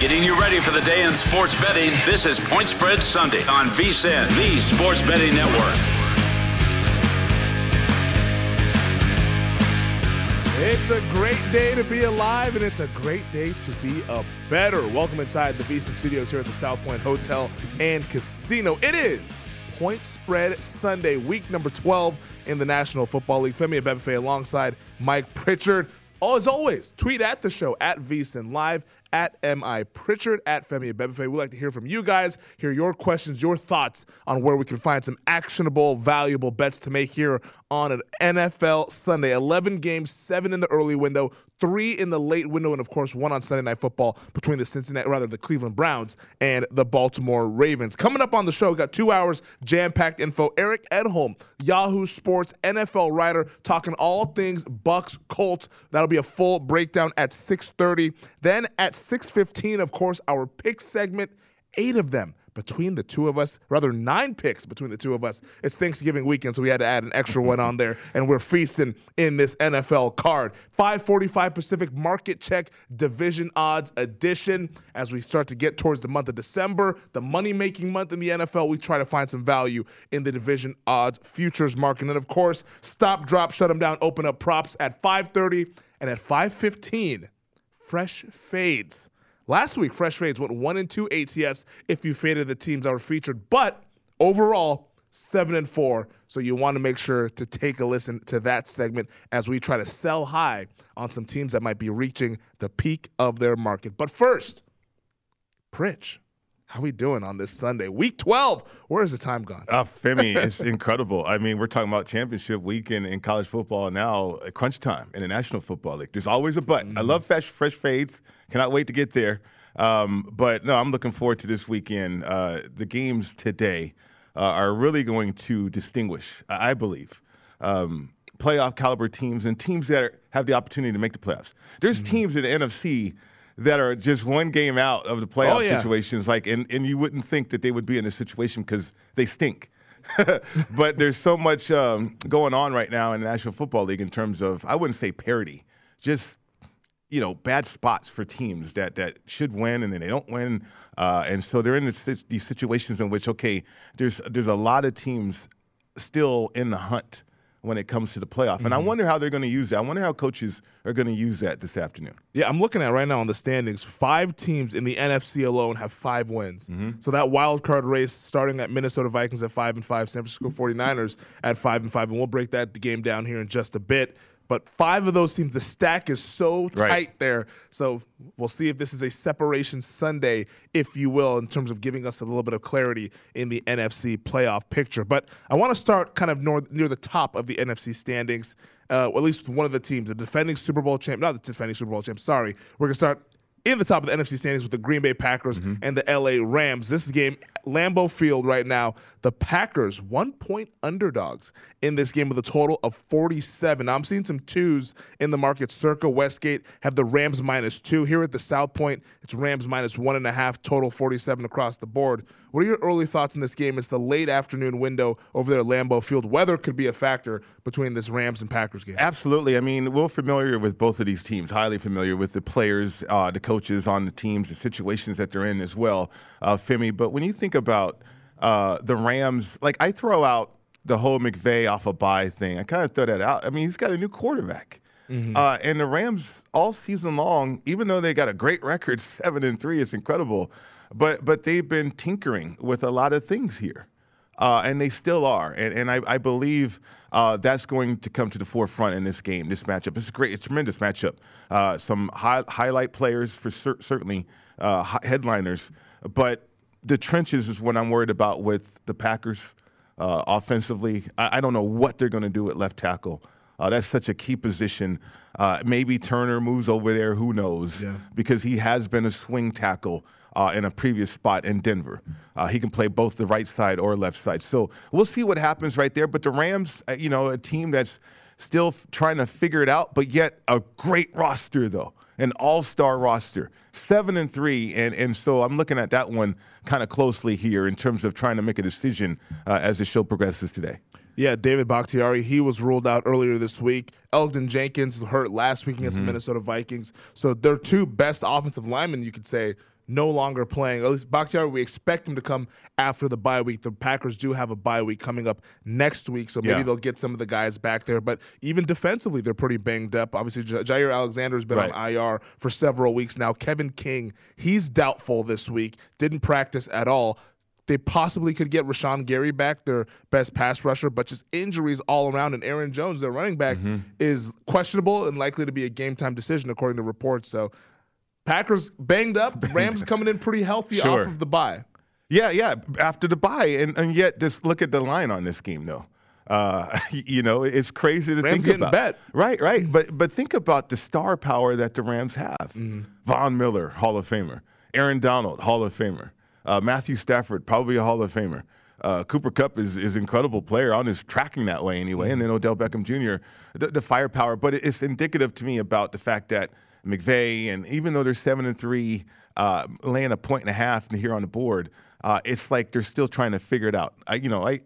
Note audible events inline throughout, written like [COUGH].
Getting you ready for the day in sports betting, this is Point Spread Sunday on VSIN, the Sports Betting Network. It's a great day to be alive, and it's a great day to be a better. Welcome inside the VSIN Studios here at the South Point Hotel and Casino. It is Point Spread Sunday, week number 12 in the National Football League. Femi Abebefe alongside Mike Pritchard. As always, tweet at the show at VSIN Live at MI Pritchard, at Femi Abebefe. We'd like to hear from you guys, hear your questions, your thoughts on where we can find some actionable, valuable bets to make here on an NFL Sunday. 11 games, seven in the early window, three in the late window, and of course, one on Sunday Night Football between the Cincinnati, rather the Cleveland Browns and the Baltimore Ravens. Coming up on the show, got two hours jam-packed info. Eric Edholm, Yahoo Sports NFL writer, talking all things Bucs Colts. That'll be a full breakdown at 6:30. Then at 6:15, of course, our pick segment. Eight of them between the two of us, rather nine picks between the two of us. It's Thanksgiving weekend, so we had to add an extra one on there, and we're feasting in this NFL card. 545 Pacific Market Check Division Odds Edition. As we start to get towards the month of December, the money-making month in the NFL, we try to find some value in the division odds futures market. And of course, stop, drop, shut them down, open up props at 530 and at 515, fresh fades. Last week, Fresh Fades went one and two ATS if you faded the teams that were featured, but overall, seven and four. So you want to make sure to take a listen to that segment as we try to sell high on some teams that might be reaching the peak of their market. But first, Pritch. How we doing on this Sunday? Week 12. Where has the time gone? Uh, Femi, [LAUGHS] it's incredible. I mean, we're talking about championship week in, college football now, crunch time in the National Football League. There's always a but. Mm. I love fresh, fresh fades. Cannot wait to get there. Um, but no, I'm looking forward to this weekend. Uh, the games today uh, are really going to distinguish, I believe, um, playoff caliber teams and teams that are, have the opportunity to make the playoffs. There's mm-hmm. teams in the NFC that are just one game out of the playoff oh, yeah. situations, like, and, and you wouldn't think that they would be in this situation because they stink. [LAUGHS] but there's so much um, going on right now in the National Football League in terms of, I wouldn't say parity, just you know bad spots for teams that that should win and then they don't win, uh, and so they're in this, these situations in which okay, there's there's a lot of teams still in the hunt when it comes to the playoff. And mm-hmm. I wonder how they're going to use that. I wonder how coaches are going to use that this afternoon. Yeah, I'm looking at right now on the standings. Five teams in the NFC alone have five wins. Mm-hmm. So that wild card race starting at Minnesota Vikings at five and five, San Francisco 49ers at five and five, and we'll break that game down here in just a bit. But five of those teams, the stack is so tight Right. there. So we'll see if this is a separation Sunday, if you will, in terms of giving us a little bit of clarity in the NFC playoff picture. But I want to start kind of nor- near the top of the NFC standings, uh, or at least with one of the teams, the defending Super Bowl champ, not the defending Super Bowl champ, sorry. We're going to start in the top of the NFC standings with the Green Bay Packers and the LA Rams. This game, Lambeau Field right now, the Packers one point underdogs in this game with a total of 47. Now, I'm seeing some twos in the market. Circa Westgate have the Rams minus two. Here at the South Point, it's Rams minus one and a half, total 47 across the board. What are your early thoughts on this game? It's the late afternoon window over there at Lambeau Field. Weather could be a factor between this Rams and Packers game. Absolutely. I mean, we're familiar with both of these teams, highly familiar with the players, uh, the coaches on the teams, the situations that they're in as well, uh, Femi. But when you think about uh, the Rams, like I throw out the whole McVay off a bye thing. I kind of throw that out. I mean, he's got a new quarterback. Uh, and the Rams all season long, even though they got a great record, [LAUGHS] seven and three, it's incredible. But but they've been tinkering with a lot of things here. Uh, and they still are. And, and I, I believe uh, that's going to come to the forefront in this game, this matchup. It's a great, it's a tremendous matchup. Uh, some high, highlight players for cer- certainly uh, headliners, but the trenches is what I'm worried about with the Packers uh, offensively. I, I don't know what they're going to do at left tackle. Uh, that's such a key position. Uh, maybe Turner moves over there. Who knows? Because he has been a swing tackle uh, in a previous spot in Denver. Uh, he can play both the right side or left side. So we'll see what happens right there. But the Rams, uh, you know, a team that's still f- trying to figure it out, but yet a great roster though, an all-star roster, seven and three, and and so I'm looking at that one kind of closely here in terms of trying to make a decision uh, as the show progresses today. Yeah, David Bakhtiari, he was ruled out earlier this week. Elgton Jenkins hurt last week against the Mhm. Minnesota Vikings. So their two best offensive linemen, you could say, no longer playing. At least Bakhtiari, we expect him to come after the bye week. The Packers do have a bye week coming up next week, so maybe Yeah. they'll get some of the guys back there. But even defensively, they're pretty banged up. Obviously, J- Jaire Alexander's been on IR for several weeks now. Kevin King, he's doubtful this week, didn't practice at all. They possibly could get Rashan Gary back, their best pass rusher, but just injuries all around. And Aaron Jones, their running back, Mm-hmm. is questionable and likely to be a game time decision, according to reports. So Packers banged up. Rams coming in pretty healthy Sure. off of the bye. Yeah, yeah. After the bye, and, and yet just look at the line on this game, though. Uh, [LAUGHS] you know, it's crazy to Rams think getting about. bet. Right, right. But but think about the star power that the Rams have. Mm-hmm. Von Miller, Hall of Famer. Aaron Donald, Hall of Famer. Uh, Matthew Stafford, probably a Hall of Famer. Uh, Cooper Kupp is is an incredible player on his tracking that way anyway, and then Odell Beckham Jr. The, the firepower, but it's indicative to me about the fact that McVay and even though they're seven and three, uh, laying a point and a half here on the board, uh, it's like they're still trying to figure it out. I, you know, I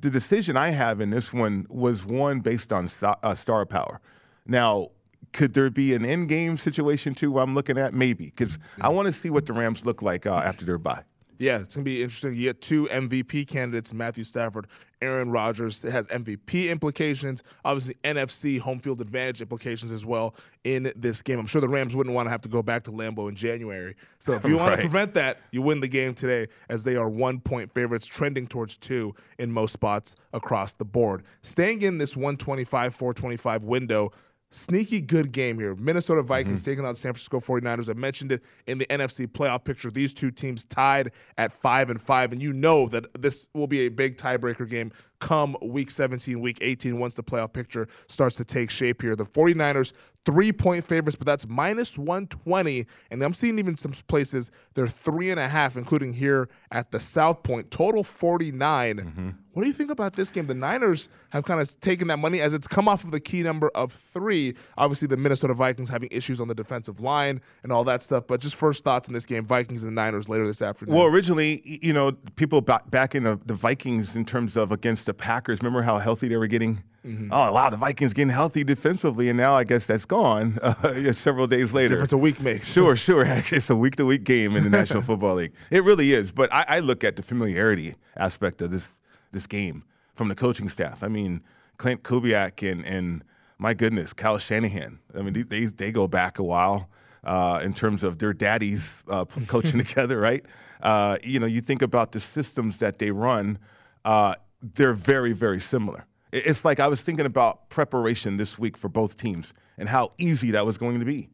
the decision I have in this one was one based on sta- uh, star power. Now, could there be an end game situation too? Where I'm looking at maybe because I want to see what the Rams look like uh, after their bye. Yeah, it's gonna be interesting. You get two MVP candidates, Matthew Stafford, Aaron Rodgers. It has MVP implications, obviously NFC home field advantage implications as well in this game. I'm sure the Rams wouldn't want to have to go back to Lambeau in January. So if you want to prevent that, you win the game today as they are one point favorites, trending towards two in most spots across the board. Staying in this 125 425 window. Sneaky good game here. Minnesota Vikings Mm-hmm. taking on the San Francisco 49ers. I mentioned it in the NFC playoff picture. These two teams tied at 5 and 5 and you know that this will be a big tiebreaker game come week 17, week 18 once the playoff picture starts to take shape here. The 49ers 3-point favorites, but that's minus 120 and I'm seeing even some places they're three and a half including here at the South Point. Total 49. Mm-hmm. What do you think about this game? The Niners have kind of taken that money as it's come off of the key number of three. Obviously, the Minnesota Vikings having issues on the defensive line and all that stuff. But just first thoughts in this game Vikings and Niners later this afternoon. Well, originally, you know, people back, in the, the Vikings in terms of against the Packers. Remember how healthy they were getting? Mhm. Oh wow, the Vikings getting healthy defensively, and now I guess that's gone. [LAUGHS] Uh, yeah, several days later, Difference a week makes. [LAUGHS] Sure, sure. Actually, it's a week to week game in the National [LAUGHS] Football League. It really is. But I, I look at the familiarity aspect of this this game from the coaching staff. I mean, Klint Kubiak and and my goodness, Kyle Shanahan. I mean, they they, they go back a while. Uh, in terms of their daddies uh, [LAUGHS] coaching [LAUGHS] together, right? Uh, you know, you think about the systems that they run; uh, they're very, very similar. It's like I was thinking about preparation this week for both teams and how easy that was going to be.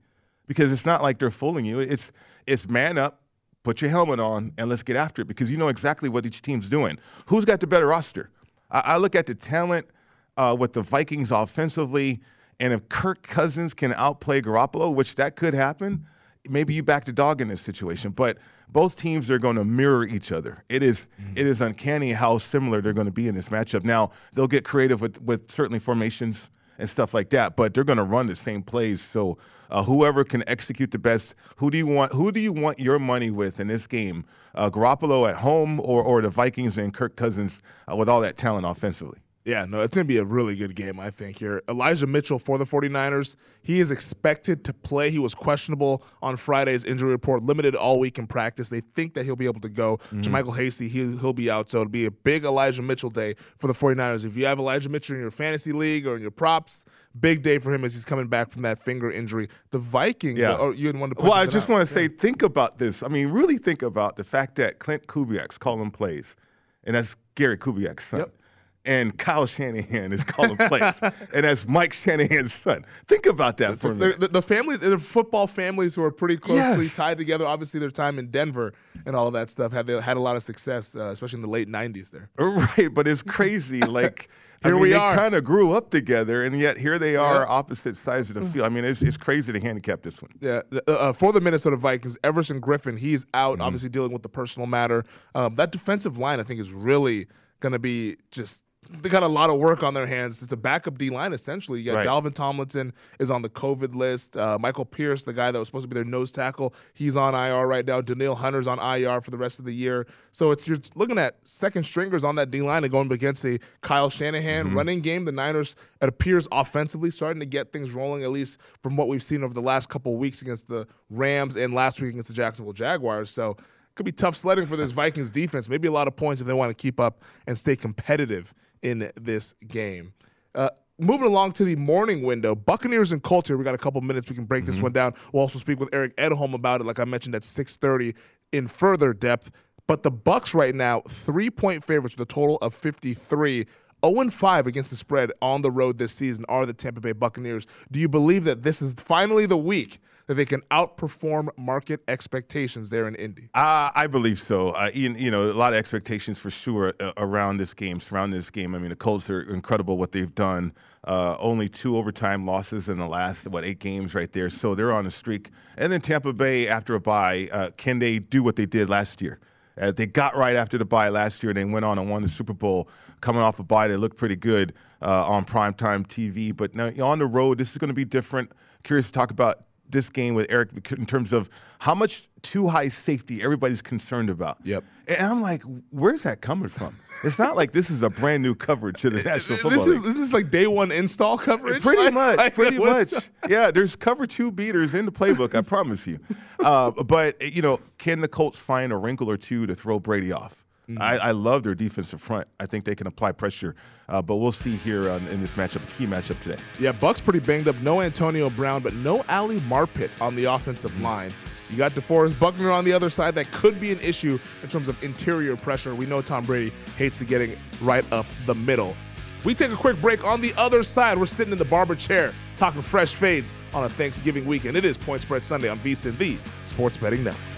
Because it's not like they're fooling you. It's it's man up, put your helmet on, and let's get after it because you know exactly what each team's doing. Who's got the better roster? I, I look at the talent uh, with the Vikings offensively, and if Kirk Cousins can outplay Garoppolo, which that could happen, maybe you back the dog in this situation. But both teams are going to mirror each other. It is, it is uncanny how similar they're going to be in this matchup. Now they'll get creative with with certainly formations and stuff like that, but they're going to run the same plays. So uh, whoever can execute the best, who do you want? Who do you want your money with in this game? Uh, Garoppolo at home or or the Vikings and Kirk Cousins uh, with all that talent offensively? Yeah, no, it's going to be a really good game, I think, here. Elijah Mitchell for the 49ers, he is expected to play. He was questionable on Friday's injury report, limited all week in practice. They think that he'll be able to go. Mm-hmm. JaMycal Hasty, he, he'll be out. So it'll be a big Elijah Mitchell day for the 49ers. If you have Elijah Mitchell in your fantasy league or in your props, big day for him as he's coming back from that finger injury. The Vikings, yeah. Oh, you want to Well, I just want to say, think about this. I mean, really think about the fact that Klint Kubiak's calling plays, and that's Gary Kubiak's son. Yep and Kyle Shanahan is calling [LAUGHS] plays, and that's Mike Shanahan's son. Think about that for a minute. The, the families, the football families who are pretty closely yes. tied together. Obviously, their time in Denver and all of that stuff had had a lot of success, uh, especially in the late '90s. There, [LAUGHS] right? But it's crazy. [LAUGHS] like here I mean, we are. Kind of grew up together, and yet here they are, yeah. opposite sides of the field. I mean, it's, it's crazy to handicap this one. Yeah, uh, uh, for the Minnesota Vikings, Everson Griffen, he's out, mm-hmm. obviously dealing with the personal matter. Um, that defensive line, I think, is really going to be just they got a lot of work on their hands. It's a backup D line essentially. Yeah, right. Dalvin Tomlinson is on the COVID list. Uh, Michael Pierce, the guy that was supposed to be their nose tackle, he's on IR right now. Danielle Hunter's on IR for the rest of the year. So it's you're looking at second stringers on that D line and going against a Kyle Shanahan mm-hmm. running game. The Niners, it appears offensively starting to get things rolling, at least from what we've seen over the last couple of weeks against the Rams and last week against the Jacksonville Jaguars. So could be tough sledding for this Vikings defense. Maybe a lot of points if they want to keep up and stay competitive in this game. Uh, moving along to the morning window, Buccaneers and Colts here. We got a couple minutes. We can break mm-hmm. this one down. We'll also speak with Eric Edholm about it, like I mentioned at 6:30 in further depth. But the Bucs right now, three point favorites with a total of 53. 0 5 against the spread on the road this season are the Tampa Bay Buccaneers. Do you believe that this is finally the week that they can outperform market expectations there in Indy? Uh, I believe so. Uh, you, you, know, a lot of expectations for sure uh, around this game, surrounding this game. I mean, the Colts are incredible what they've done. Uh, only two overtime losses in the last, what, eight games right there. So they're on a streak. And then Tampa Bay, after a bye, uh, can they do what they did last year? Uh, they got right after the bye last year. They went on and won the Super Bowl. Coming off a bye, they looked pretty good uh, on primetime TV. But now on the road, this is going to be different. Curious to talk about this game with Eric in terms of how much too high safety everybody's concerned about. Yep. And I'm like, where's that coming from? It's not like this is a brand new coverage to the National Football This is this is like day one install coverage. Pretty like, much, like, pretty much. Yeah, there's cover two beaters in the playbook. I promise you. Uh, but you know, can the Colts find a wrinkle or two to throw Brady off? Mm-hmm. I, I, love their defensive front. I think they can apply pressure, uh, but we'll see here on, in this matchup, key matchup today. Yeah, Bucs pretty banged up. No Antonio Brown, but no Ali Marpet on the offensive mm-hmm. line. You got DeForest Buckner on the other side. That could be an issue in terms of interior pressure. We know Tom Brady hates to getting right up the middle. We take a quick break. On the other side, we're sitting in the barber chair talking fresh fades on a Thanksgiving weekend. It is Point Spread Sunday on VSIN, the Sports Betting Network.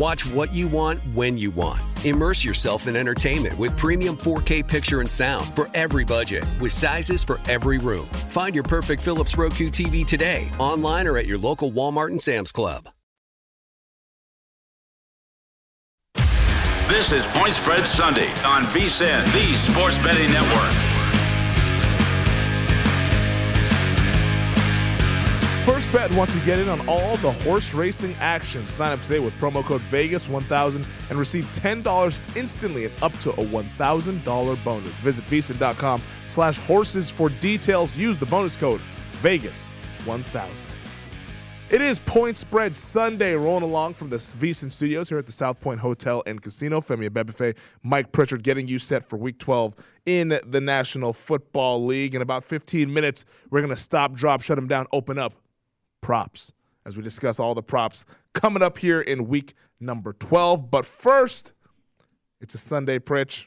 Watch what you want when you want. Immerse yourself in entertainment with premium 4K picture and sound for every budget, with sizes for every room. Find your perfect Philips Roku TV today, online or at your local Walmart and Sam's Club. This is Point Spread Sunday on VSIN, the Sports Betting Network. First bet wants to get in on all the horse racing action. Sign up today with promo code VEGAS1000 and receive $10 instantly and up to a $1,000 bonus. Visit VSIN.com slash horses for details. Use the bonus code VEGAS1000. It is Point Spread Sunday, rolling along from the VSIN Studios here at the South Point Hotel and Casino. Femi Abebefe, Mike Pritchard getting you set for Week 12 in the National Football League. In about 15 minutes, we're going to stop, drop, shut them down, open up props as we discuss all the props coming up here in week number 12. But first, it's a Sunday, Pritch.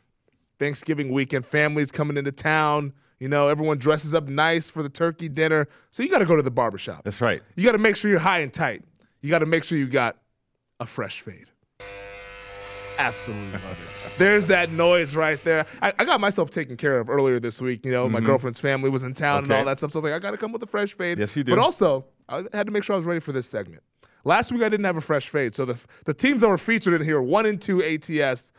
Thanksgiving weekend, families coming into town. You know, everyone dresses up nice for the turkey dinner. So you got to go to the barbershop. That's right. You got to make sure you're high and tight. You got to make sure you got a fresh fade. Absolutely love it. There's that noise right there. I, I, got myself taken care of earlier this week. You know, mm-hmm. my girlfriend's family was in town okay. and all that stuff. So I was like, I got to come with a fresh fade. Yes, you do. But also, I had to make sure I was ready for this segment. Last week I didn't have a fresh fade, so the the teams that were featured in here one and two ATS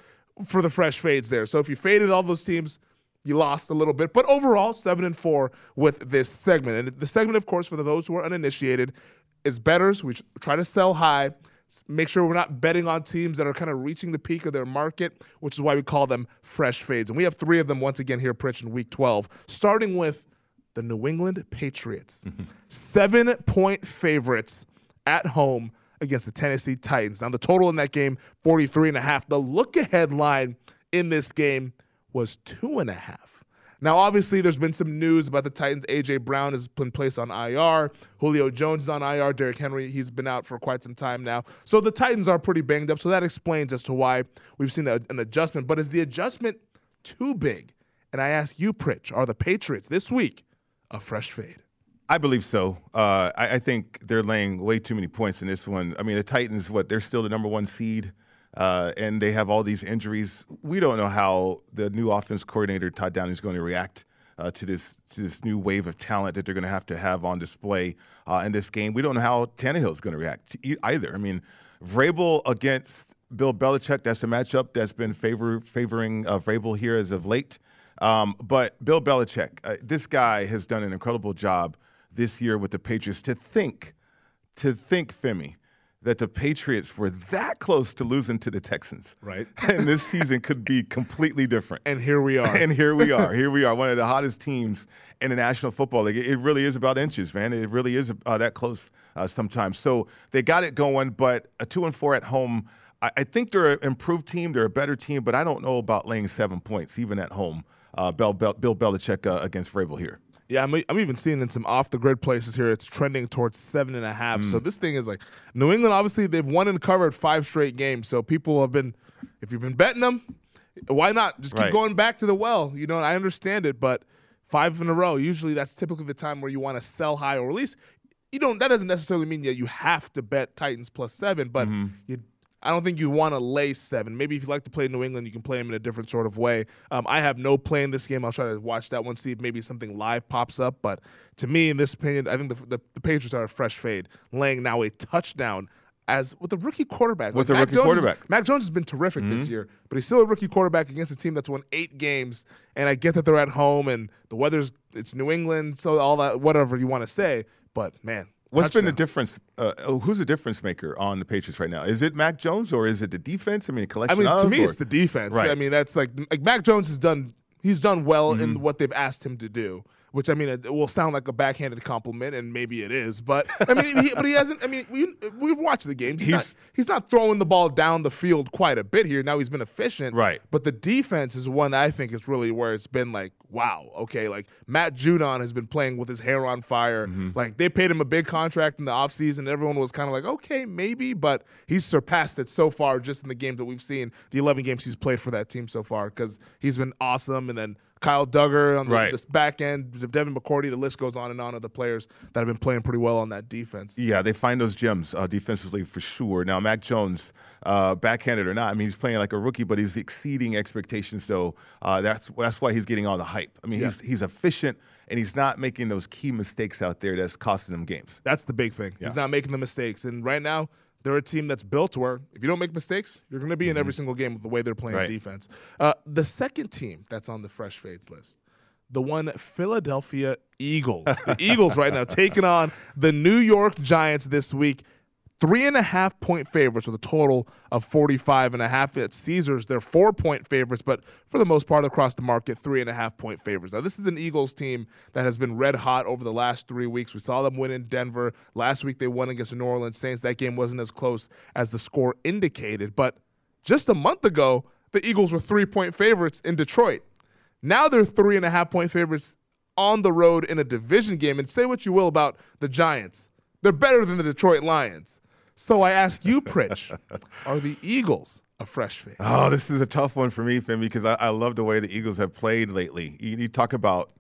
for the fresh fades there. So if you faded all those teams, you lost a little bit, but overall seven and four with this segment. And the segment, of course, for those who are uninitiated, is betters. We try to sell high, make sure we're not betting on teams that are kind of reaching the peak of their market, which is why we call them fresh fades. And we have three of them once again here, Pritch, in Week 12, starting with the New England Patriots, mm-hmm. seven point favorites at home against the Tennessee Titans. Now the total in that game, 43 and a half. The look ahead line in this game was two and a half. Now, obviously, there's been some news about the Titans. A.J. Brown has been placed on IR. Julio Jones is on IR. Derrick Henry, he's been out for quite some time now. So the Titans are pretty banged up. So that explains as to why we've seen a, an adjustment. But is the adjustment too big? And I ask you, Pritch, are the Patriots this week a fresh fade? I believe so. Uh, I, I, think they're laying way too many points in this one. I mean, the Titans, what, they're still the number one seed uh, and they have all these injuries. We don't know how the new offense coordinator Todd Downing is going to react uh, to this to this new wave of talent that they're going to have to have on display uh, in this game. We don't know how Tannehill is going to react either. I mean, Vrabel against Bill Belichick. That's a matchup that's been favor, favoring uh, Vrabel here as of late. Um, but Bill Belichick, uh, this guy has done an incredible job this year with the Patriots. To think, to think, Femi, that the Patriots were that close to losing to the Texans. Right. [LAUGHS] And this season could be completely different. And here we are. [LAUGHS] and here we are. Here we are, one of the hottest teams in the National Football League. It really is about inches, man. It really is uh, that close uh, sometimes. So they got it going, but a two and four at home. I, I, think they're an improved team. They're a better team, but I don't know about laying seven points even at home. Uh, Bill, Bill, Bill Belichick uh, against Vrabel here. Yeah, I'm, I'm even seeing in some off the grid places here, it's trending towards seven and a half. Mm. So this thing is like New England. Obviously, they've won and covered five straight games. So people have been, if you've been betting them, why not just keep right. going back to the well? You know, I understand it, but five in a row. Usually, that's typically the time where you want to sell high, or at least you don't. That doesn't necessarily mean that you have to bet Titans plus seven, but you. I don't think you want to lay seven. Maybe if you like to play New England, you can play them in a different sort of way. Um, I have no play in this game. I'll try to watch that one, see if maybe something live pops up. But to me, in this opinion, I think the, the, the Patriots are a fresh fade, laying now a touchdown as with a rookie quarterback. With a Mac rookie Jones is- quarterback. Mac Jones has been terrific this Mhm. year, but he's still a rookie quarterback against a team that's won eight games. And I get that they're at home and the weather's it's New England, so all that whatever you want to say. But man, What's been the difference? Uh, oh, who's the difference maker on the Patriots right now? Is it Mac Jones or is it the defense? I mean, a I collection. mean, to me, or- it's the defense. Right. I mean, that's like like Mac Jones has done. He's done well Mm-hmm. in what they've asked him to do. Which I mean, it will sound like a backhanded compliment, and maybe it is. But I mean, he, but he hasn't. I mean, we we've watched the games. He's, He's- not, he's not throwing the ball down the field quite a bit here. Now he's been efficient, Right. But the defense is one that I think is really where it's been like, wow, okay. Like Matt Judon has been playing with his hair on fire. Mm-hmm. Like they paid him a big contract in the offseason. Everyone was kind of like, okay, maybe, but he's surpassed it so far just in the games that we've seen, the 11 games he's played for that team so far, because he's been awesome. And then Kyle Dugger on the, Right. this back end, Devin McCourty, the list goes on and on of the players that have been playing pretty well on that defense. Yeah, they find those gems uh, defensively for sure. Now, Mac Jones, uh, backhanded or not, I mean, he's playing like a rookie, but he's exceeding expectations. So uh, that's that's why he's getting all the hype. I mean, he's he's efficient and he's not making those key mistakes out there that's costing him games. That's the big thing. He's not making the mistakes. And right now, they're a team that's built where if you don't make mistakes, you're going to be in every single game with the way they're playing Right. defense. Uh, the second team that's on the fresh fades list, the one Philadelphia Eagles. The [LAUGHS] Eagles right now taking on the New York Giants this week. Three and a half point favorites with a total of 45 and a half. At Caesars, they're four point favorites, but for the most part across the market, three and a half point favorites. Now, this is an Eagles team that has been red hot over the last three weeks. We saw them win in Denver. Last week, they won against the New Orleans Saints. That game wasn't as close as the score indicated, but just a month ago, the Eagles were three point favorites in Detroit. Now they're three and a half point favorites on the road in a division game. And say what you will about the Giants, they're better than the Detroit Lions. So I ask you, Pritch, are the Eagles a fresh fade? Oh, this is a tough one for me, Finn, because I, I love the way the Eagles have played lately. You, you talk about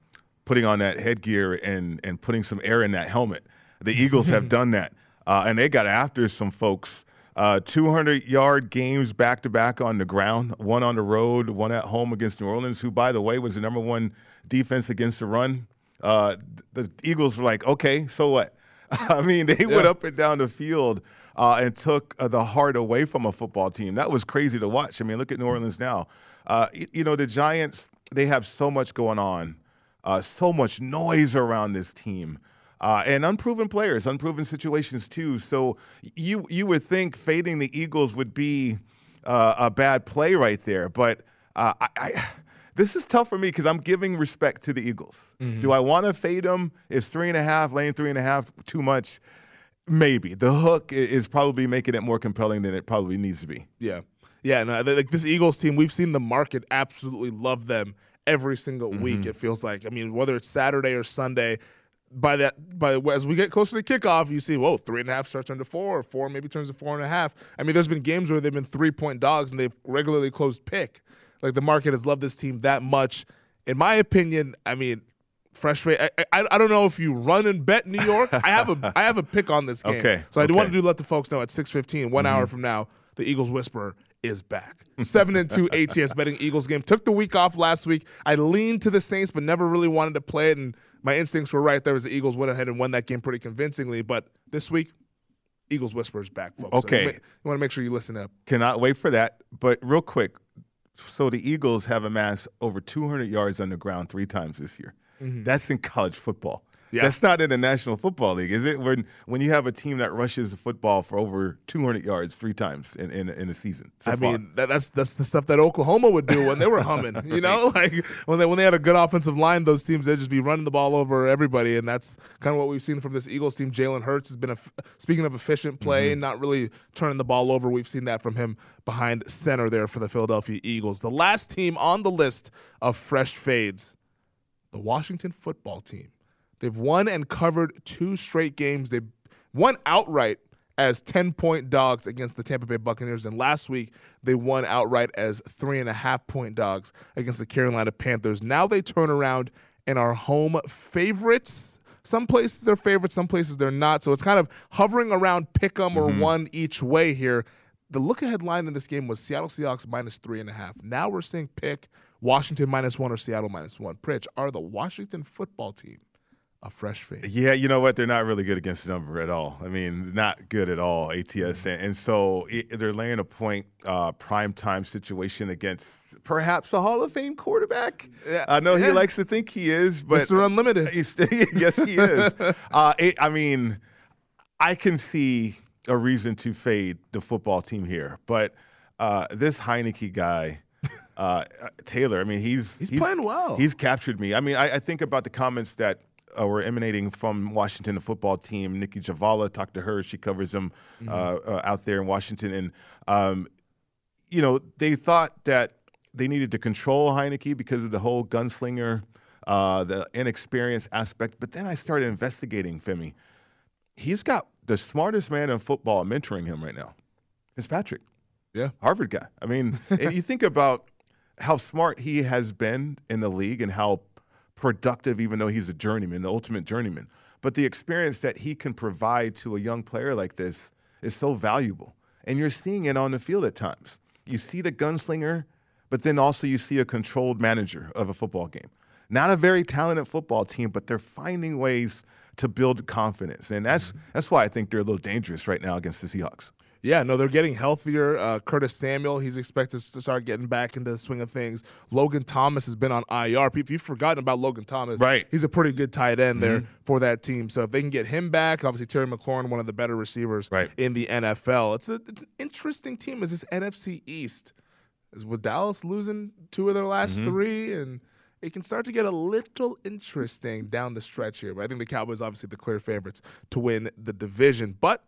putting on that headgear and, and putting some air in that helmet. The [LAUGHS] Eagles have done that, uh, and they got after some folks. Uh, 200 yard games back to back on the ground, one on the road, one at home against New Orleans, who, by the way, was the number one defense against the run. Uh, the Eagles were like, okay, so what? [LAUGHS] I mean, they went up and down the field uh, and took uh, the heart away from a football team. That was crazy to watch. I mean, look at New Orleans now. Uh, y- you know, the Giants, they have so much going on, uh, so much noise around this team. Uh, and unproven players, unproven situations too. So you you would think fading the Eagles would be uh, a bad play right there, but uh, I, I, this is tough for me because I'm giving respect to the Eagles. Mm-hmm. Do I want to fade them? Is three and a half, lane three and a half, too much? Maybe the hook is probably making it more compelling than it probably needs to be. Yeah. Yeah, no, like this Eagles team, we've seen the market absolutely love them every single mm-hmm. week. It feels like. I mean, whether it's Saturday or Sunday, by that by as we get closer to kickoff, you see, whoa, three and a half starts turn to four, or four maybe turns to four and a half. I mean, there's been games where they've been three point dogs and they've regularly closed pick. Like the market has loved this team that much. In my opinion, I mean, fresh fa- I, I, I don't know if you run and bet New York. I have a I have a pick on this [LAUGHS] game. Okay, So I do want to do let the folks know at 6:15, one Mm-hmm. hour from now, the Eagles Whisperer is back. Seven and two [LAUGHS] ATS betting Eagles game. Took the week off last week. I leaned to the Saints, but never really wanted to play it. And my instincts were right there as the Eagles went ahead and won that game pretty convincingly. But this week, Eagles Whisperer is back, folks. So Okay. you, you want to make sure you listen up. Cannot wait for that. But real quick, so the Eagles have amassed over 200 yards on the ground three times this year. Mhm. That's in college football. Yeah. That's not in the National Football League, is it? When when you have a team that rushes the football for over 200 yards three times in in, in a season. so I far. mean, that, that's that's the stuff that Oklahoma would do when they were humming. You know, [LAUGHS] like when they when they had a good offensive line, those teams they'd just be running the ball over everybody, and that's kind of what we've seen from this Eagles team. Jalen Hurts has been a speaking of efficient play, and not really turning the ball over. We've seen that from him behind center there for the Philadelphia Eagles. The last team on the list of fresh fades, the Washington Football Team. They've won and covered two straight games. They won outright as 10 point dogs against the Tampa Bay Buccaneers. And last week, they won outright as three and a half point dogs against the Carolina Panthers. Now they turn around and are home favorites some places they're favorites, some places they're not. So it's kind of hovering around pick 'em or Mhm. one each way here. The look ahead line in this game was Seattle Seahawks minus three and a half. Now we're seeing pick Washington minus one or Seattle minus one. Pritch, are the Washington football team a fresh fade? Yeah, you know what? They're not really good against the number at all. I mean, not good at all, ATS. And, and so it, they're laying a point uh, prime time situation against perhaps a Hall of Fame quarterback. Yeah. I know he Yeah. likes to think he is, but Mr. Unlimited. [LAUGHS] He's, [LAUGHS] yes, he is. [LAUGHS] uh, it, I mean, I can see a reason to fade the football team here, but uh, this Heinicke guy. Uh, Taylor, I mean, he's He's playing well. He's captured me. I mean, I, I think about the comments that uh, were emanating from Washington, the football team. Nicki Jhabvala talked to her; she covers them Mm-hmm. uh, uh, out there in Washington, and um, you know they thought that they needed to control Heinicke because of the whole gunslinger, uh, the inexperienced aspect. But then I started investigating Femi. He's got the smartest man in football mentoring him right now. Fitzpatrick. Yeah. Harvard guy. I mean, [LAUGHS] and you think about how smart he has been in the league and how productive, even though he's a journeyman, the ultimate journeyman. But the experience that he can provide to a young player like this is so valuable. And you're seeing it on the field at times. You see the gunslinger, but then also you see a controlled manager of a football game. Not a very talented football team, but they're finding ways to build confidence. And that's mm-hmm. that's why I think they're a little dangerous right now against the Seahawks. Yeah, no, they're getting healthier. Uh, Curtis Samuel, he's expected to start getting back into the swing of things. Logan Thomas has been on IR. If you've forgotten about Logan Thomas, Right. He's a pretty good tight end there Mhm. for that team. So if they can get him back, obviously Terry McLaurin, one of the better receivers Right. in the NFL. It's a it's an interesting team. Is this NFC East? Is with Dallas losing two of their last Mhm. three and. It can start to get a little interesting down the stretch here, but I think the Cowboys obviously the clear favorites to win the division. But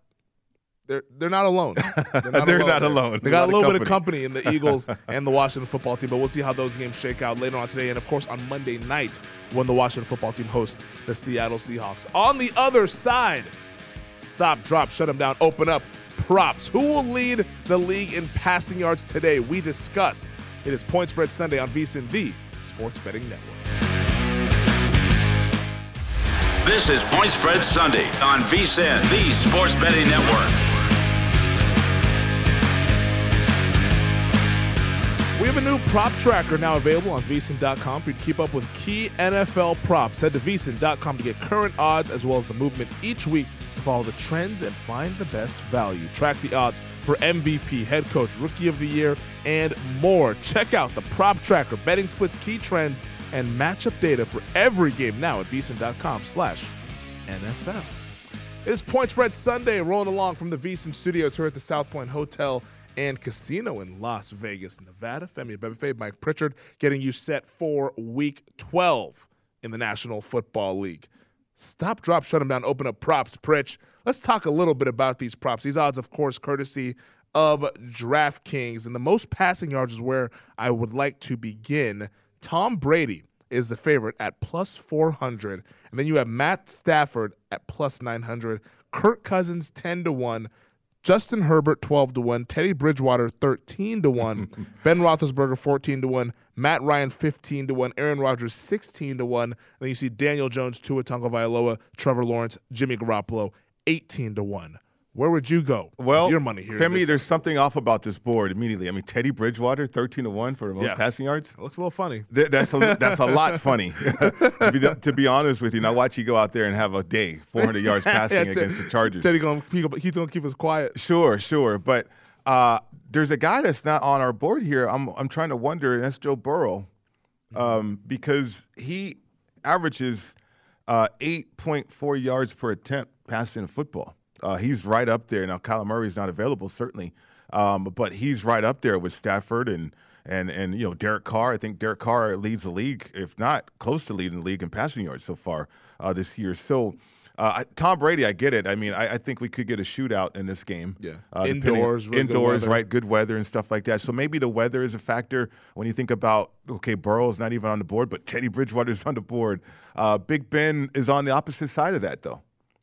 they're they're not alone. [LAUGHS] They're not They're alone. not there. alone. They got lot a of little bit of company. company in the [LAUGHS] Eagles and the Washington football team, but we'll see how those games shake out later on today. And of course, on Monday night, when the Washington football team hosts the Seattle Seahawks. On the other side, stop, drop, shut them down, open up, props. Who will lead the league in passing yards today? We discuss. It is Point Spread Sunday on VSIN, the Sports Betting Network. This is Point Spread Sunday on VSIN, the Sports Betting Network. Have a new prop tracker now available on VSIN.com for you to keep up with key NFL props. Head to VSIN.com to get current odds as well as the movement each week to follow the trends and find the best value. Track the odds for MVP, head coach, rookie of the year, and more. Check out the prop tracker, betting splits, key trends, and matchup data for every game now at VSIN.com slash NFL. It is Point Spread Sunday, rolling along from the VSIN studios here at the South Point Hotel and Casino in Las Vegas, Nevada. Femi Bebefe, Mike Pritchard, getting you set for Week 12 in the National Football League. Stop, drop, shut them down, open up props, Pritch. Let's talk a little bit about these props. These odds, of course, courtesy of DraftKings. And the most passing yards is where I would like to begin. Tom Brady is the favorite at plus 400. And then you have Matt Stafford at plus 900. Kirk Cousins 10 to 1. Justin Herbert 12 to 1, Teddy Bridgewater 13 to 1, [LAUGHS] Ben Roethlisberger 14 to 1, Matt Ryan 15 to 1, Aaron Rodgers 16 to 1, and then you see Daniel Jones, Tua Tagovailoa, Trevor Lawrence, Jimmy Garoppolo 18 to 1. Where would you go? Well, your money here. Femi, there's something off about this board immediately. I mean, Teddy Bridgewater, 13 to 1 for the most Yeah. passing yards. It looks a little funny. Th- That's a, that's a lot funny. [LAUGHS] to, be, to be honest with you, now watch you go out there and have a day, 400 yards [LAUGHS] passing Yeah, against the Chargers. Teddy gonna, he's going to keep us quiet. Sure, sure. But uh, there's a guy that's not on our board here. I'm, I'm trying to wonder, and that's Joe Burrow, um, because he averages uh, 8.4 yards per attempt passing football. Uh, he's right up there. Now, Kyler Murray's not available, certainly, um, but he's right up there with Stafford and and and you know Derek Carr. I think Derek Carr leads the league, if not close to leading the league in passing yards so far uh, this year. So. Uh, Tom Brady, I get it. I mean, I, I think we could get a shootout in this game. Yeah. Uh, Indoors, really good indoors, weather. right? Good weather and stuff like that. So maybe the weather is a factor when you think about okay, Burrow's not even on the board, but Teddy Bridgewater's [LAUGHS] on the board. Uh, Big Ben is on the opposite side of that, though.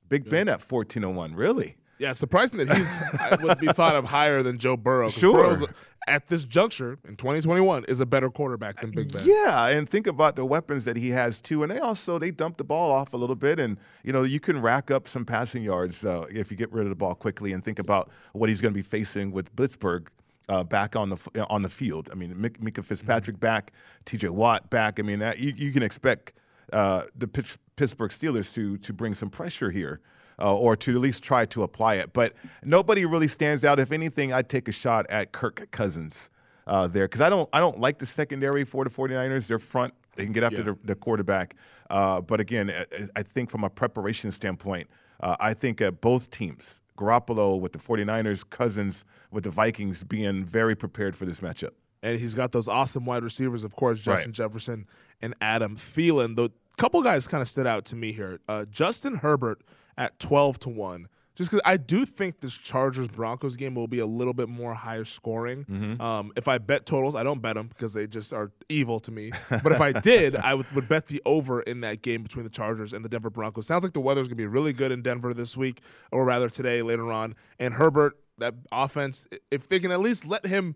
Big Ben at fourteen oh one, really. Yeah, surprising that he's [LAUGHS] I would be thought of higher than Joe Burrow. Sure. Burrow's, at this juncture in 2021 is a better quarterback than Big Ben. Yeah, and think about the weapons that he has too. And they also they dump the ball off a little bit, and you know you can rack up some passing yards uh, if you get rid of the ball quickly. And think about what he's going to be facing with Blitzburgh. Uh, back on the on the field. I mean, Minkah Fitzpatrick back, T.J. Watt back. I mean, that, you, you can expect uh, the Pitts- Pittsburgh Steelers to to bring some pressure here, uh, or to at least try to apply it. But nobody really stands out. If anything, I'd take a shot at Kirk Cousins uh, there because I don't I don't like the secondary for the 49ers. Their front they can get after Yeah. the, the quarterback, uh, but again, I, I think from a preparation standpoint, uh, I think uh, both teams. Garoppolo with the 49ers, Cousins with the Vikings being very prepared for this matchup. and he's got those awesome wide receivers, of course, Justin Right. Jefferson and Adam Thielen. The couple guys kind of stood out to me here. Uh, Justin Herbert at twelve to one, just because I do think this Chargers Broncos game will be a little bit more higher scoring. Mm-hmm. Um, if I bet totals, I don't bet them because they just are evil to me. But if I [LAUGHS] did, I would, would bet the over in that game between the Chargers and the Denver Broncos. Sounds like the weather's gonna be really good in Denver this week, or rather today, later on. And Herbert, that offense, if they can at least let him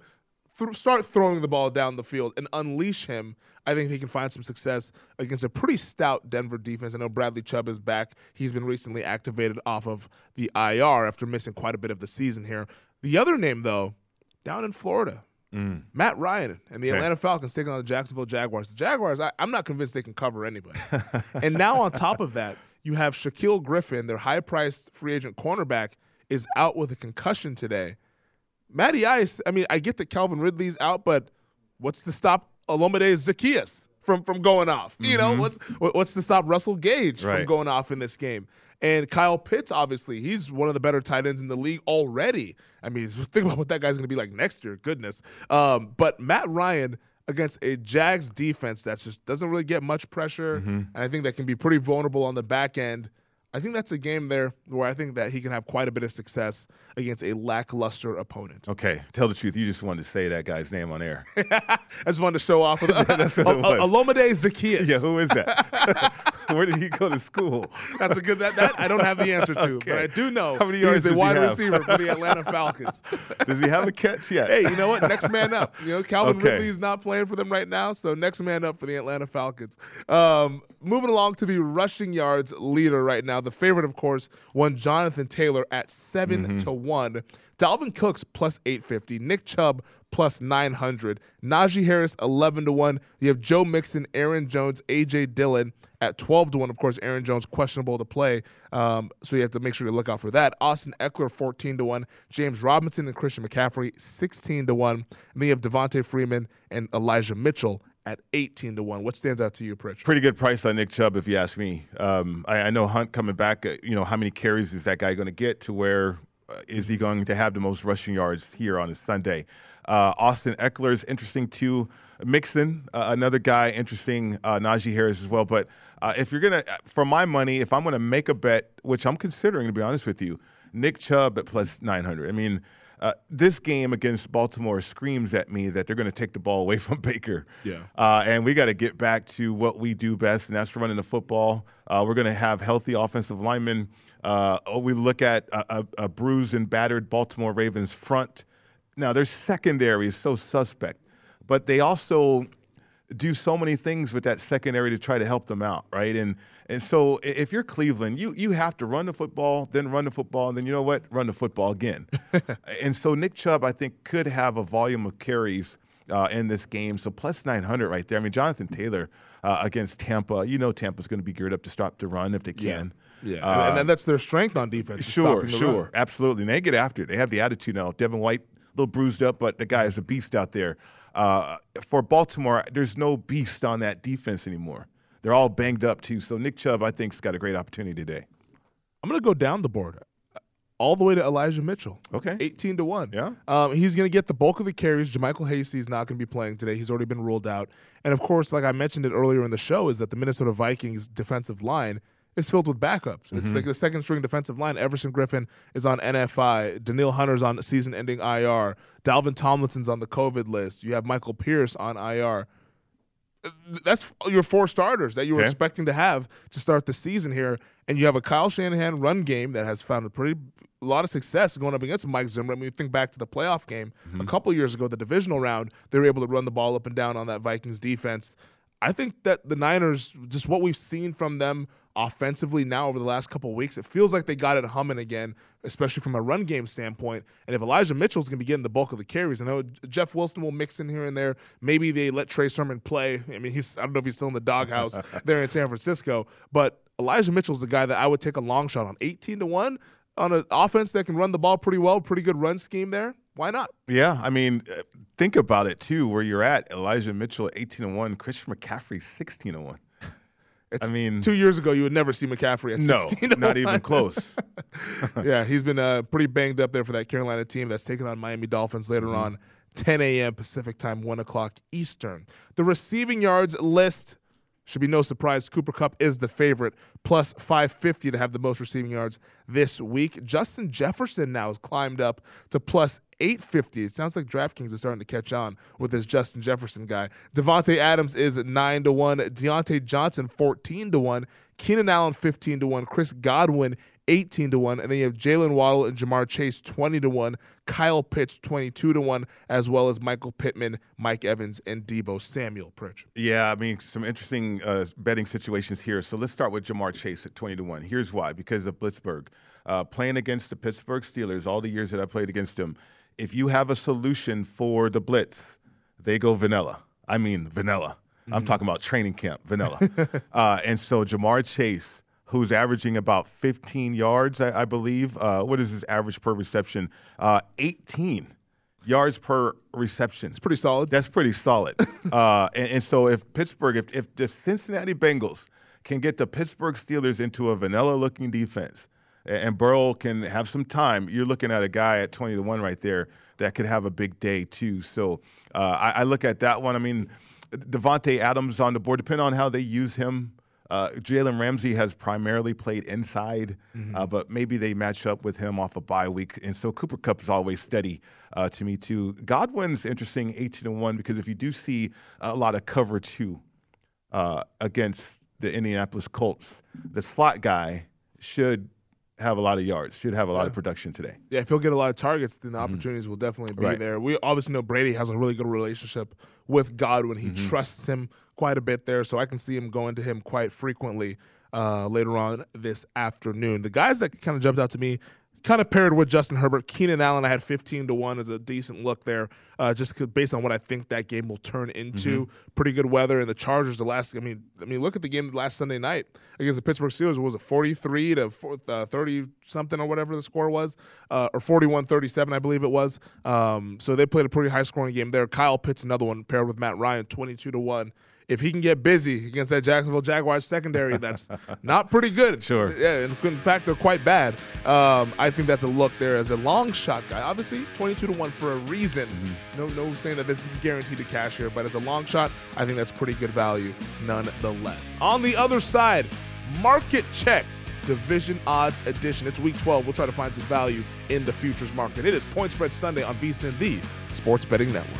th- start throwing the ball down the field and unleash him, I think he can find some success against a pretty stout Denver defense. I know Bradley Chubb is back. He's been recently activated off of the IR after missing quite a bit of the season here. The other name, though, down in Florida, mm. Matt Ryan and the Okay. Atlanta Falcons taking on the Jacksonville Jaguars. The Jaguars, I, I'm not convinced they can cover anybody. [LAUGHS] and now on top of that, you have Shaquill Griffin, their high-priced free agent cornerback, is out with a concussion today. Matty Ice, I mean, I get that Calvin Ridley's out, but what's to stop Olamide Zaccheaus from from going off? You know, what's what's to stop Russell Gage from going off in this game? And Kyle Pitts, obviously, he's one of the better tight ends in the league already. I mean, just [LAUGHS] think about what that guy's going to be like next year. Goodness. Um, but Matt Ryan against a Jags defense that just doesn't really get much pressure, Mm-hmm. and I think that can be pretty vulnerable on the back end. I think that's a game there where I think that he can have quite a bit of success against a lackluster opponent. Okay, tell the truth. You just wanted to say that guy's name on air. [LAUGHS] I just wanted to show off [LAUGHS] with That's what it was. Olamide Zaccheaus. Yeah, who is that? [LAUGHS] [LAUGHS] Where did he go to school? That's a good. That, that I don't have the answer to, but I do know How many yards is a does he wide receiver for the [LAUGHS] Atlanta Falcons. Does he have a catch yet? hey, you know what? Next man up. You know, Calvin Okay. Ridley's not playing for them right now, so next man up for the Atlanta Falcons. Um, moving along to the rushing yards leader right now. The favorite, of course, one Jonathan Taylor at 7 Mm-hmm. to one. Dalvin Cooks plus 850. Nick Chubb plus 900. Najee Harris 11 to 1. You have Joe Mixon, Aaron Jones, AJ Dillon at 12 to 1. Of course, Aaron Jones questionable to play. Um, so you have to make sure to look out for that. Austin Ekeler 14 to 1. James Robinson and Christian McCaffrey 16 to 1. And then you have Devonta Freeman and Elijah Mitchell at 18 to 1. What stands out to you, Pritch? Pretty good price on Nick Chubb, if you ask me. Um, I, I know Hunt coming back. Uh, you know, how many carries is that guy going to get to where is he going to have the most rushing yards here on a Sunday? Uh, Austin Ekeler is interesting too. Mixon, uh, another guy, interesting. Uh, Najee Harris as well. But uh, if you're gonna, for my money, if I'm gonna make a bet, which I'm considering to be honest with you, Nick Chubb at plus 900. I mean, uh, this game against Baltimore screams at me that they're going to take the ball away [LAUGHS] from Baker. Yeah. Uh, and we got to get back to what we do best, and that's running the football. Uh, we're going to have healthy offensive linemen. Uh, we look at a, a, a bruised and battered Baltimore Ravens front. Now, their secondary is so suspect, but they also do so many things with that secondary to try to help them out, right? And and so if you're Cleveland, you you have to run the football, then run the football, and then you know what? Run the football again. [LAUGHS] and so Nick Chubb, I think, could have a volume of carries uh, in this game. So plus 900 right there. I mean, Jonathan Taylor uh, against Tampa, you know Tampa's going to be geared up to stop the run if they can. Yeah, Uh, and, and that's their strength on defense. Sure, the sure, run. absolutely. And they get after it. They have the attitude now. Devin White, little bruised up, but the guy is a beast out there. Uh, for Baltimore, there's no beast on that defense anymore. They're all banged up too. So Nick Chubb, I think, has got a great opportunity today. I'm going to go down the board all the way to Elijah Mitchell. Okay. 18 to 1. Yeah. Um, he's going to get the bulk of the carries. JaMycal Hasty is not going to be playing today. He's already been ruled out. And of course, like I mentioned it earlier in the show, is that the Minnesota Vikings defensive line is filled with backups. It's Mhm. like the second string defensive line. Everson Griffen is on NFI. Danielle Hunter's on season ending IR. Dalvin Tomlinson's on the COVID list. You have Michael Pierce on IR. that's your four starters that you were Okay. expecting to have to start the season here, and you have a Kyle Shanahan run game that has found a pretty a lot of success going up against Mike Zimmer. I mean, you think back to the playoff game a couple years ago, the divisional round, they were able to run the ball up and down on that Vikings defense. I think that the Niners, just what we've seen from them offensively now over the last couple of weeks, it feels like they got it humming again, especially from a run game standpoint. And if Elijah Mitchell's going to be getting the bulk of the carries, I know Jeff Wilson will mix in here and there. Maybe they let Trey Sermon play. I mean, he's I don't know if he's still in the doghouse [LAUGHS] there in San Francisco, but Elijah Mitchell's the guy that I would take a long shot on. 18 to 1 on an offense that can run the ball pretty well, pretty good run scheme there. Why not? Yeah, I mean, uh, think about it too. Where you're at, Elijah Mitchell, eighteen and one, Christian McCaffrey, sixteen and one. It's I mean, two years ago, you would never see McCaffrey at no, 16 to not 1. even close. [LAUGHS] yeah, he's been uh, pretty banged up there for that Carolina team that's taking on Miami Dolphins later Mm-hmm. on, 10 a.m. Pacific time, 1 o'clock Eastern. The receiving yards list should be no surprise. Cooper Kupp is the favorite, plus 550 to have the most receiving yards this week. Justin Jefferson now has climbed up to plus 850. It sounds like DraftKings is starting to catch on with this Justin Jefferson guy. Davante Adams is 9 to 1. Diontae Johnson 14 to 1. Keenan Allen 15 to 1. Chris Godwin 18 to 1. And then you have Jalen Waddle and Ja'Marr Chase 20 to 1. Kyle Pitts 22 to 1, as well as Michael Pittman, Mike Evans, and Deebo Samuel Pritch. Yeah, I mean, some interesting uh, betting situations here. So let's start with Ja'Marr Chase at 20 to 1. Here's why because of Blitzburgh. Uh, playing against the Pittsburgh Steelers, all the years that I played against them, if you have a solution for the Blitz, they go vanilla. I mean, vanilla. I'm talking about training camp, vanilla. [LAUGHS] uh, and so Ja'Marr Chase, who's averaging about 15 yards, I, I believe. Uh, what is his average per reception? Uh, 18 yards per reception. It's pretty solid. That's pretty solid. [LAUGHS] uh, and, and so if Pittsburgh, if, if the Cincinnati Bengals can get the Pittsburgh Steelers into a vanilla-looking defense, a- and Burrow can have some time, you're looking at a guy at 20 to 1 right there that could have a big day too. So uh, I, I look at that one. I mean, Davante Adams on the board, depending on how they use him. Uh, Jalen Ramsey has primarily played inside, uh, but maybe they match up with him off a bye week. And so Cooper Kupp is always steady uh, to me, too. Godwin's interesting, 18 to 1, because if you do see a lot of cover two uh, against the Indianapolis Colts, the slot guy should have a lot of yards, should have a lot of production today. Yeah, if he'll get a lot of targets, then the opportunities will definitely be Right. there. We obviously know Brady has a really good relationship with Godwin. He trusts him quite a bit there, so I can see him going to him quite frequently uh, later on this afternoon. The guys that kind of jumped out to me, kind of paired with Justin Herbert, Keenan Allen, I had 15 to 1 as a decent look there, uh, just based on what I think that game will turn into. Pretty good weather, and the Chargers, the last, I mean, I mean, look at the game last Sunday night against the Pittsburgh Steelers. What was it 43 to 30 something or whatever the score was, uh, or 41 37, I believe it was. Um, so they played a pretty high scoring game there. Kyle Pitts, another one, paired with Matt Ryan, 22 to 1. If he can get busy against that Jacksonville Jaguars secondary, that's [LAUGHS] not pretty good. Sure. Yeah, in, in fact, they're quite bad. Um, I think that's a look there as a long shot guy. Obviously, 22 to 1 for a reason. No, no saying that this is guaranteed to cash here, but as a long shot, I think that's pretty good value nonetheless. On the other side, market check. Division odds edition. It's week 12. We'll try to find some value in the futures market. It is Point Spread Sunday on VSIN, the Sports Betting Network.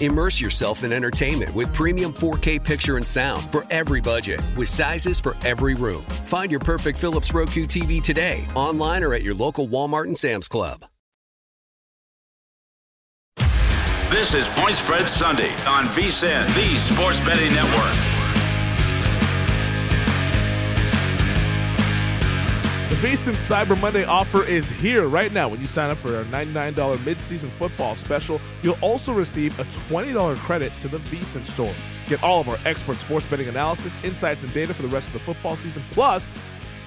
Immerse yourself in entertainment with premium 4K picture and sound for every budget, with sizes for every room. Find your perfect Philips Roku TV today, online or at your local Walmart and Sam's Club. This is Point Spread Sunday on VSIN, the Sports Betting Network. The VSIN Cyber Monday offer is here right now. When you sign up for our $99 midseason football special, you'll also receive a $20 credit to the VSIN store. Get all of our expert sports betting analysis, insights, and data for the rest of the football season, plus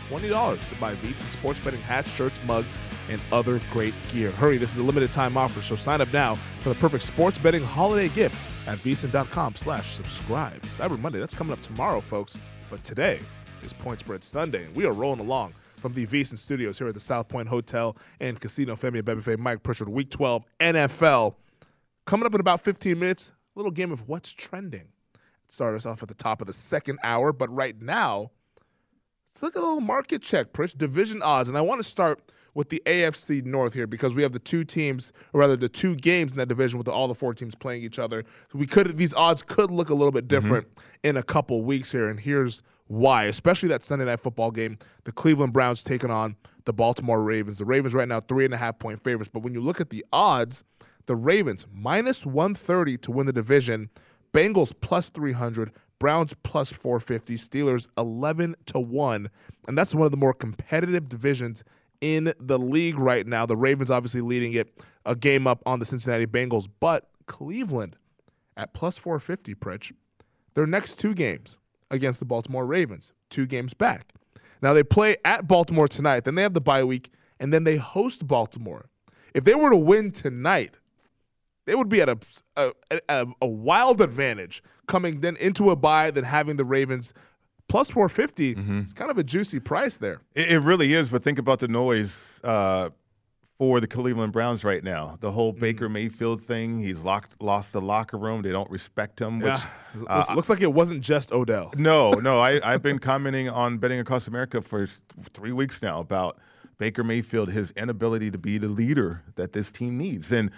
$20 to buy VSIN sports betting hats, shirts, mugs, and other great gear. Hurry, this is a limited time offer, so sign up now for the perfect sports betting holiday gift at VSIN.com slash subscribe. Cyber Monday, that's coming up tomorrow, folks. But today is Point Spread Sunday, and we are rolling along from the VSIN studios here at the South Point Hotel and Casino. Femi Abebefe, Mike Pritchard, Week 12 NFL. Coming up in about 15 minutes, a little game of what's trending. Start us off at the top of the second hour, but right now, let's look at a little market check, Pritch. Division odds, and I want to start with the AFC North here because we have the two teams, or rather the two games in that division with the, all the four teams playing each other. So we could these odds could look a little bit mm-hmm. different in a couple weeks here, and here's why. Especially that Sunday night football game, the Cleveland Browns taking on the Baltimore Ravens. The Ravens right now three and a half point favorites, but when you look at the odds, the Ravens minus 130 to win the division, Bengals plus 300. Browns plus 450, Steelers 11 to 1. And that's one of the more competitive divisions in the league right now. The Ravens obviously leading it a game up on the Cincinnati Bengals, but Cleveland at plus 450, Pritch. Their next two games against the Baltimore Ravens, two games back. Now they play at Baltimore tonight, then they have the bye week, and then they host Baltimore. If they were to win tonight, they would be at a, a, a, a wild advantage coming then into a bye than having the Ravens plus 450. It's kind of a juicy price there. It, it really is, but think about the noise uh, for the Cleveland Browns right now. The whole Mm. Baker Mayfield thing. He's locked, lost the locker room. They don't respect him. Which Yeah. uh, looks, looks like it wasn't just Odell. no, [LAUGHS] no. I, I've been commenting on betting across America for three weeks now about Baker Mayfield, his inability to be the leader that this team needs. And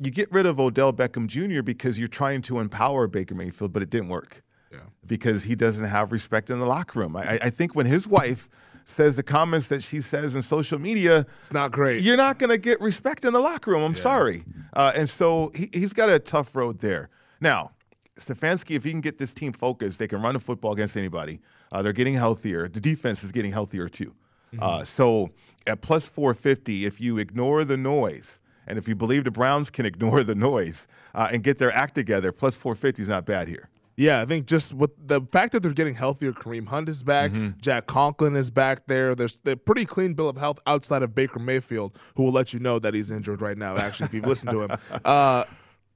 you get rid of Odell Beckham Jr. because you're trying to empower Baker Mayfield, but it didn't work. Yeah. Because he doesn't have respect in the locker room. I, I think when his wife says the comments that she says in social media, it's not great. You're not going to get respect in the locker room. I'm sorry. Uh, and so he, he's got a tough road there. Now, Stefanski, if he can get this team focused, they can run the football against anybody. Uh, they're getting healthier. The defense is getting healthier too. Uh, so at plus 450, if you ignore the noise, and if you believe the Browns can [LAUGHS] ignore the noise uh, and get their act together, plus 450 is not bad here. Yeah, I think just with the fact that they're getting healthier, Kareem Hunt is back, Jack Conklin is back there. There's a pretty clean bill of health outside of Baker Mayfield, who will let you know that he's injured right now, actually, if you've listened to him. [LAUGHS] Uh,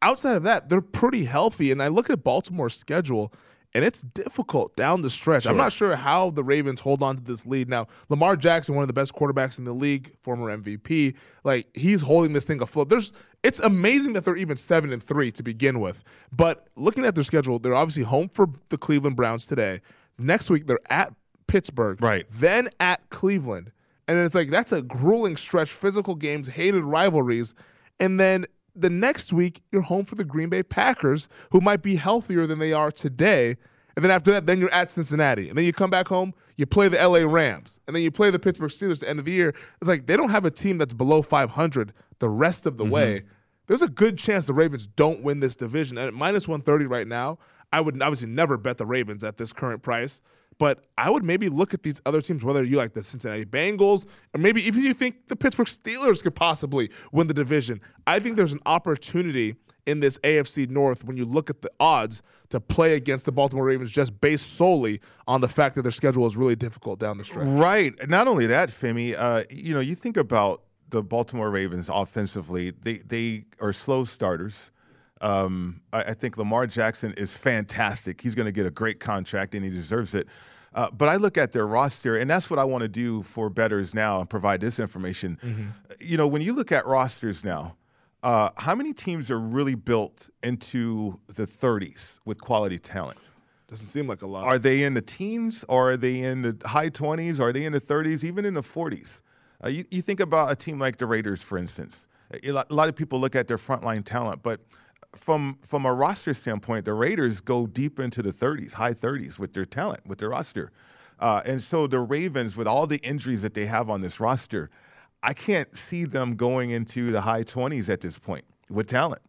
outside of that, they're pretty healthy. And I look at Baltimore's schedule, and it's difficult down the stretch. I'm not sure how the Ravens hold on to this lead. Now, Lamar Jackson, one of the best quarterbacks in the league, former MVP, like he's holding this thing afloat. There's it's amazing that they're even seven and three to begin with. But looking at their schedule, they're obviously home for the Cleveland Browns today. Next week they're at Pittsburgh, right? Then at Cleveland, and it's like that's a grueling stretch. Physical games, hated rivalries, and then the next week you're home for the Green Bay Packers, who might be healthier than they are today. And then after that, then you're at Cincinnati. And then you come back home, you play the LA Rams. And then you play the Pittsburgh Steelers at the end of the year. It's like they don't have a team that's below 500 the rest of the Mm-hmm. way. There's a good chance the Ravens don't win this division. And at minus 130 right now, I would obviously never bet the Ravens at this current price. But I would maybe look at these other teams, whether you like the Cincinnati Bengals, or maybe even you think the Pittsburgh Steelers could possibly win the division. I think there's an opportunity in this AFC North when you look at the odds to play against the Baltimore Ravens just based solely on the fact that their schedule is really difficult down the stretch. Right. Not only that, Femi, uh, you know, you think about the Baltimore Ravens offensively, they, they are slow starters. Um, I, I think Lamar Jackson is fantastic. He's going to get a great contract and he deserves it. Uh, but I look at their roster, and that's what I want to do for betters now and provide this information. You know, when you look at rosters now, uh, how many teams are really built into the 30s with quality talent? Doesn't seem like a lot. Are they in the teens or are they in the high 20s? Are they in the 30s, even in the 40s? Uh, you, you think about a team like the Raiders, for instance. A lot of people look at their frontline talent, but from from a roster standpoint, the Raiders go deep into the 30s, high 30s with their talent, with their roster. Uh, and so the Ravens, with all the injuries that they have on this roster, I can't see them going into the high 20s at this point with talent.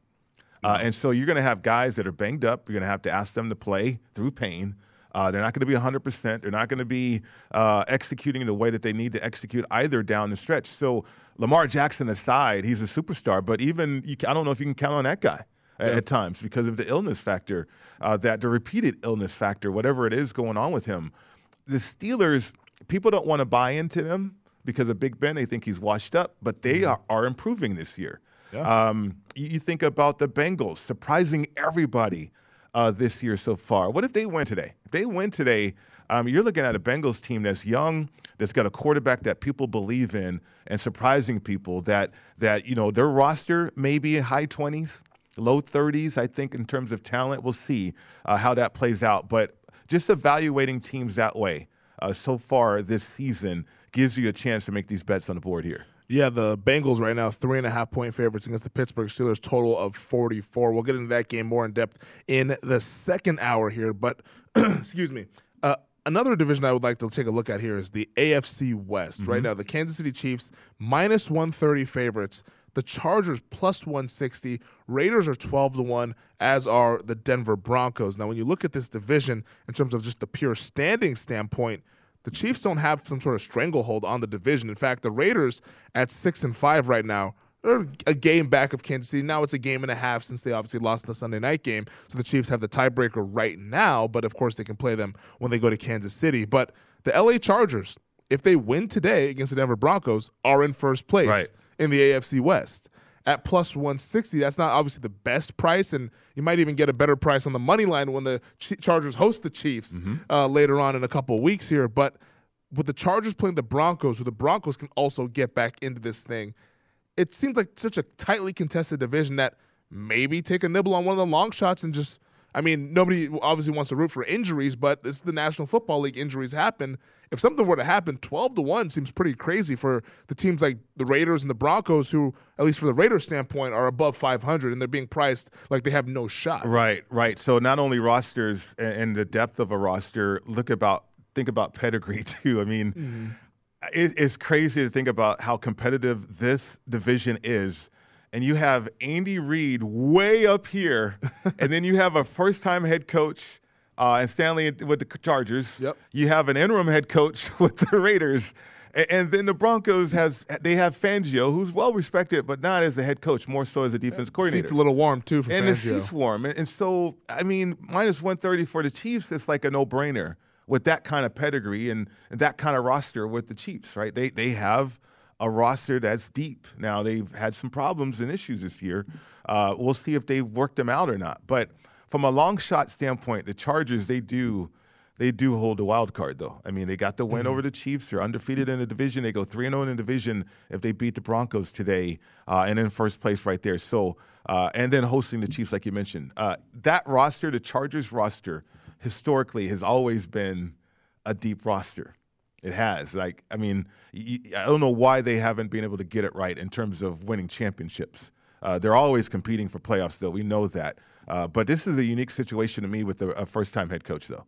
Uh, and so you're going to have guys that are banged up. You're going to have to ask them to play through pain. Uh, they're not going to be 100%. They're not going to be uh, executing the way that they need to execute either down the stretch. So Lamar Jackson aside, he's a superstar, but even you, I don't know if you can count on that guy at- at times because of the illness factor, uh, that the repeated illness factor, whatever it is going on with him. The Steelers, people don't want to buy into them because of Big Ben. They think he's washed up, but they are, are improving this year. Um, you, you think about the Bengals surprising everybody uh, this year so far. What if they win today? If they win today, um, you're looking at a Bengals team that's young, that's got a quarterback that people believe in, and surprising people that that you know their roster may be in high 20s, low 30s. I think in terms of talent, we'll see uh, how that plays out. But just evaluating teams that way uh, so far this season gives you a chance to make these bets on the board here. Yeah, the Bengals right now, three and a half point favorites against the Pittsburgh Steelers, total of 44. We'll get into that game more in depth in the second hour here. But, [CLEARS THROAT] excuse me, uh, another division I would like to take a look at here is the AFC West. Right Mhm. now, the Kansas City Chiefs, minus 130 favorites. The Chargers plus 160. Raiders are 12 to 1, as are the Denver Broncos. Now, when you look at this division in terms of just the pure standing standpoint, the Chiefs don't have some sort of stranglehold on the division. In fact, the Raiders at six and five right now a game back of Kansas City. Now it's a game and a half since they obviously lost the Sunday night game. So the Chiefs have the tiebreaker right now, but of course they can play them when they go to Kansas City. But the LA Chargers, if they win today against the Denver Broncos, are in first place Right. in the AFC West. At plus 160, that's not obviously the best price, and you might even get a better price on the money line when the Ch- Chargers host the Chiefs uh, later on in a couple of weeks here. But with the Chargers playing the Broncos, who the Broncos can also get back into this thing, it seems like such a tightly contested division that maybe take a nibble on one of the long shots and just. I mean, nobody obviously wants to root for injuries, but this is the National Football League. Injuries happen. If something were to happen, twelve to one seems pretty crazy for the teams like the Raiders and the Broncos, who, at least for the Raiders' standpoint, are above five hundred and they're being priced like they have no shot. Right, right. So not only rosters and, and the depth of a roster, look about think about pedigree [LAUGHS] too. I mean, Mm-hmm. It, it's crazy to think about how competitive this division is. And you have Andy Reid way up here, [LAUGHS] and then you have a first-time head coach uh, Brandon Staley with the Chargers. Yep. You have an interim head coach [LAUGHS] with the Raiders, and, and then the Broncos has they have Fangio, who's well respected, but not as a head coach, more so as a defense coordinator. Seats a little warm too for and the Fangio. seats warm. And, and so, I mean, minus 130 for the Chiefs is like a no brainer with that kind of pedigree and, and that kind of roster with the Chiefs, right? They, they have a roster that's deep. Now, they've had some problems and issues this year. Uh, we'll see if they've worked them out or not. But from a long shot standpoint, the Chargers, they do. They do hold a wild card, though. I mean, they got the win over the Chiefs. They're undefeated in the division. They go 3 and 0 in the division if they beat the Broncos today uh, and in first place right there. So, uh, and then hosting the Chiefs, like you mentioned. Uh, that roster, the Chargers roster, historically has always been a deep roster. It has. Like, I mean, I don't know why they haven't been able to get it right in terms of winning championships. Uh, they're always competing for playoffs, though. We know that. Uh, but this is a unique situation to me with a, a first time head coach, though.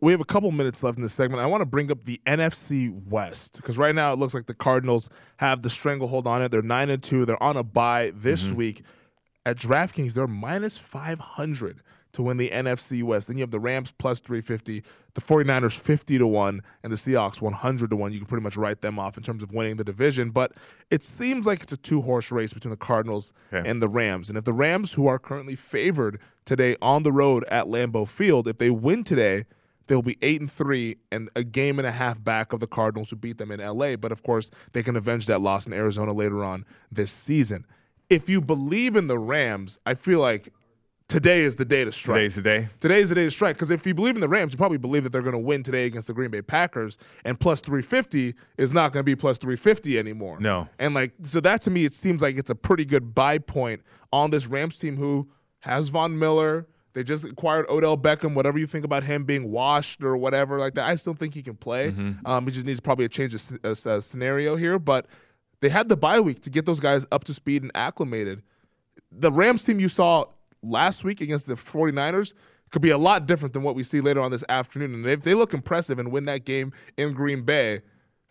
We have a couple minutes left in this segment. I want to bring up the NFC West because right now it looks like the Cardinals have the stranglehold on it. They're nine and two. They're on a bye this Mm-hmm. week. At DraftKings, they're minus five hundred to win the NFC West. Then you have the Rams plus three fifty, the 49ers fifty to one, and the Seahawks one hundred to one. You can pretty much write them off in terms of winning the division. But it seems like it's a two horse race between the Cardinals Okay. and the Rams. And if the Rams, who are currently favored today on the road at Lambeau Field, if they win today, they'll be eight and three and a game and a half back of the Cardinals who beat them in LA. But of course, they can avenge that loss in Arizona later on this season. If you believe in the Rams, I feel like today is the day to strike. Today's the day. Today's the day to strike because if you believe in the Rams, you probably believe that they're going to win today against the Green Bay Packers, and plus 350 is not going to be plus 350 anymore. No. And like, so that to me, it seems like it's a pretty good buy point on this Rams team who has Von Miller. They just acquired Odell Beckham. Whatever you think about him being washed or whatever like that, I still think he can play. Mm-hmm. Um, he just needs probably a change of s- uh, s- uh, scenario here. But they had the bye week to get those guys up to speed and acclimated. The Rams team you saw last week against the 49ers could be a lot different than what we see later on this afternoon. And if they look impressive and win that game in Green Bay,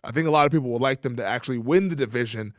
I think a lot of people would like them to actually win the division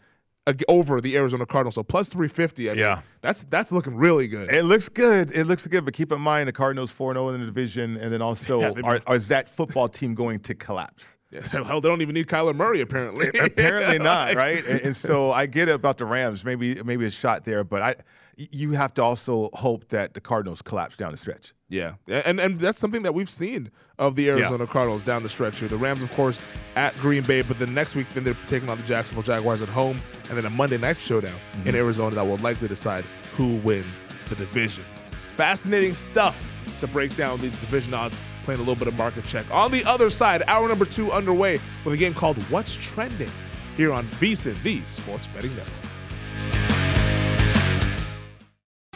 over the Arizona Cardinals. So plus 350, I mean, Yeah. that's that's looking really good. It looks good. It looks good, but keep in mind the Cardinals 4 0 in the division, and then also, [LAUGHS] Yeah, are, are- is that football team going to collapse? [LAUGHS] Hell, they don't even need Kyler Murray apparently. Apparently [LAUGHS] not, right? And, and so I get it about the Rams. Maybe maybe a shot there, but I you have to also hope that the Cardinals collapse down the stretch. Yeah, and and that's something that we've seen of the Arizona Cardinals down the stretch here. The Rams, of course, at Green Bay, but then next week, then they're taking on the Jacksonville Jaguars at home, and then a Monday night showdown Mm-hmm. in Arizona that will likely decide who wins the division. It's fascinating stuff to break down these division odds. Playing a little bit of market check. On the other side, hour number two underway with a game called What's Trending here on VSIN, the Sports Betting Network.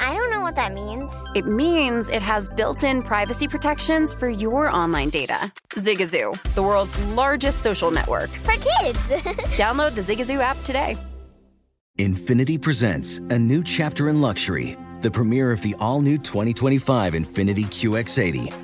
I don't know what that means. It means it has built in privacy protections for your online data. Zigazoo, the world's largest social network. For kids. [LAUGHS] Download the Zigazoo app today. Infiniti presents a new chapter in luxury, the premiere of the all new 2025 Infiniti QX80,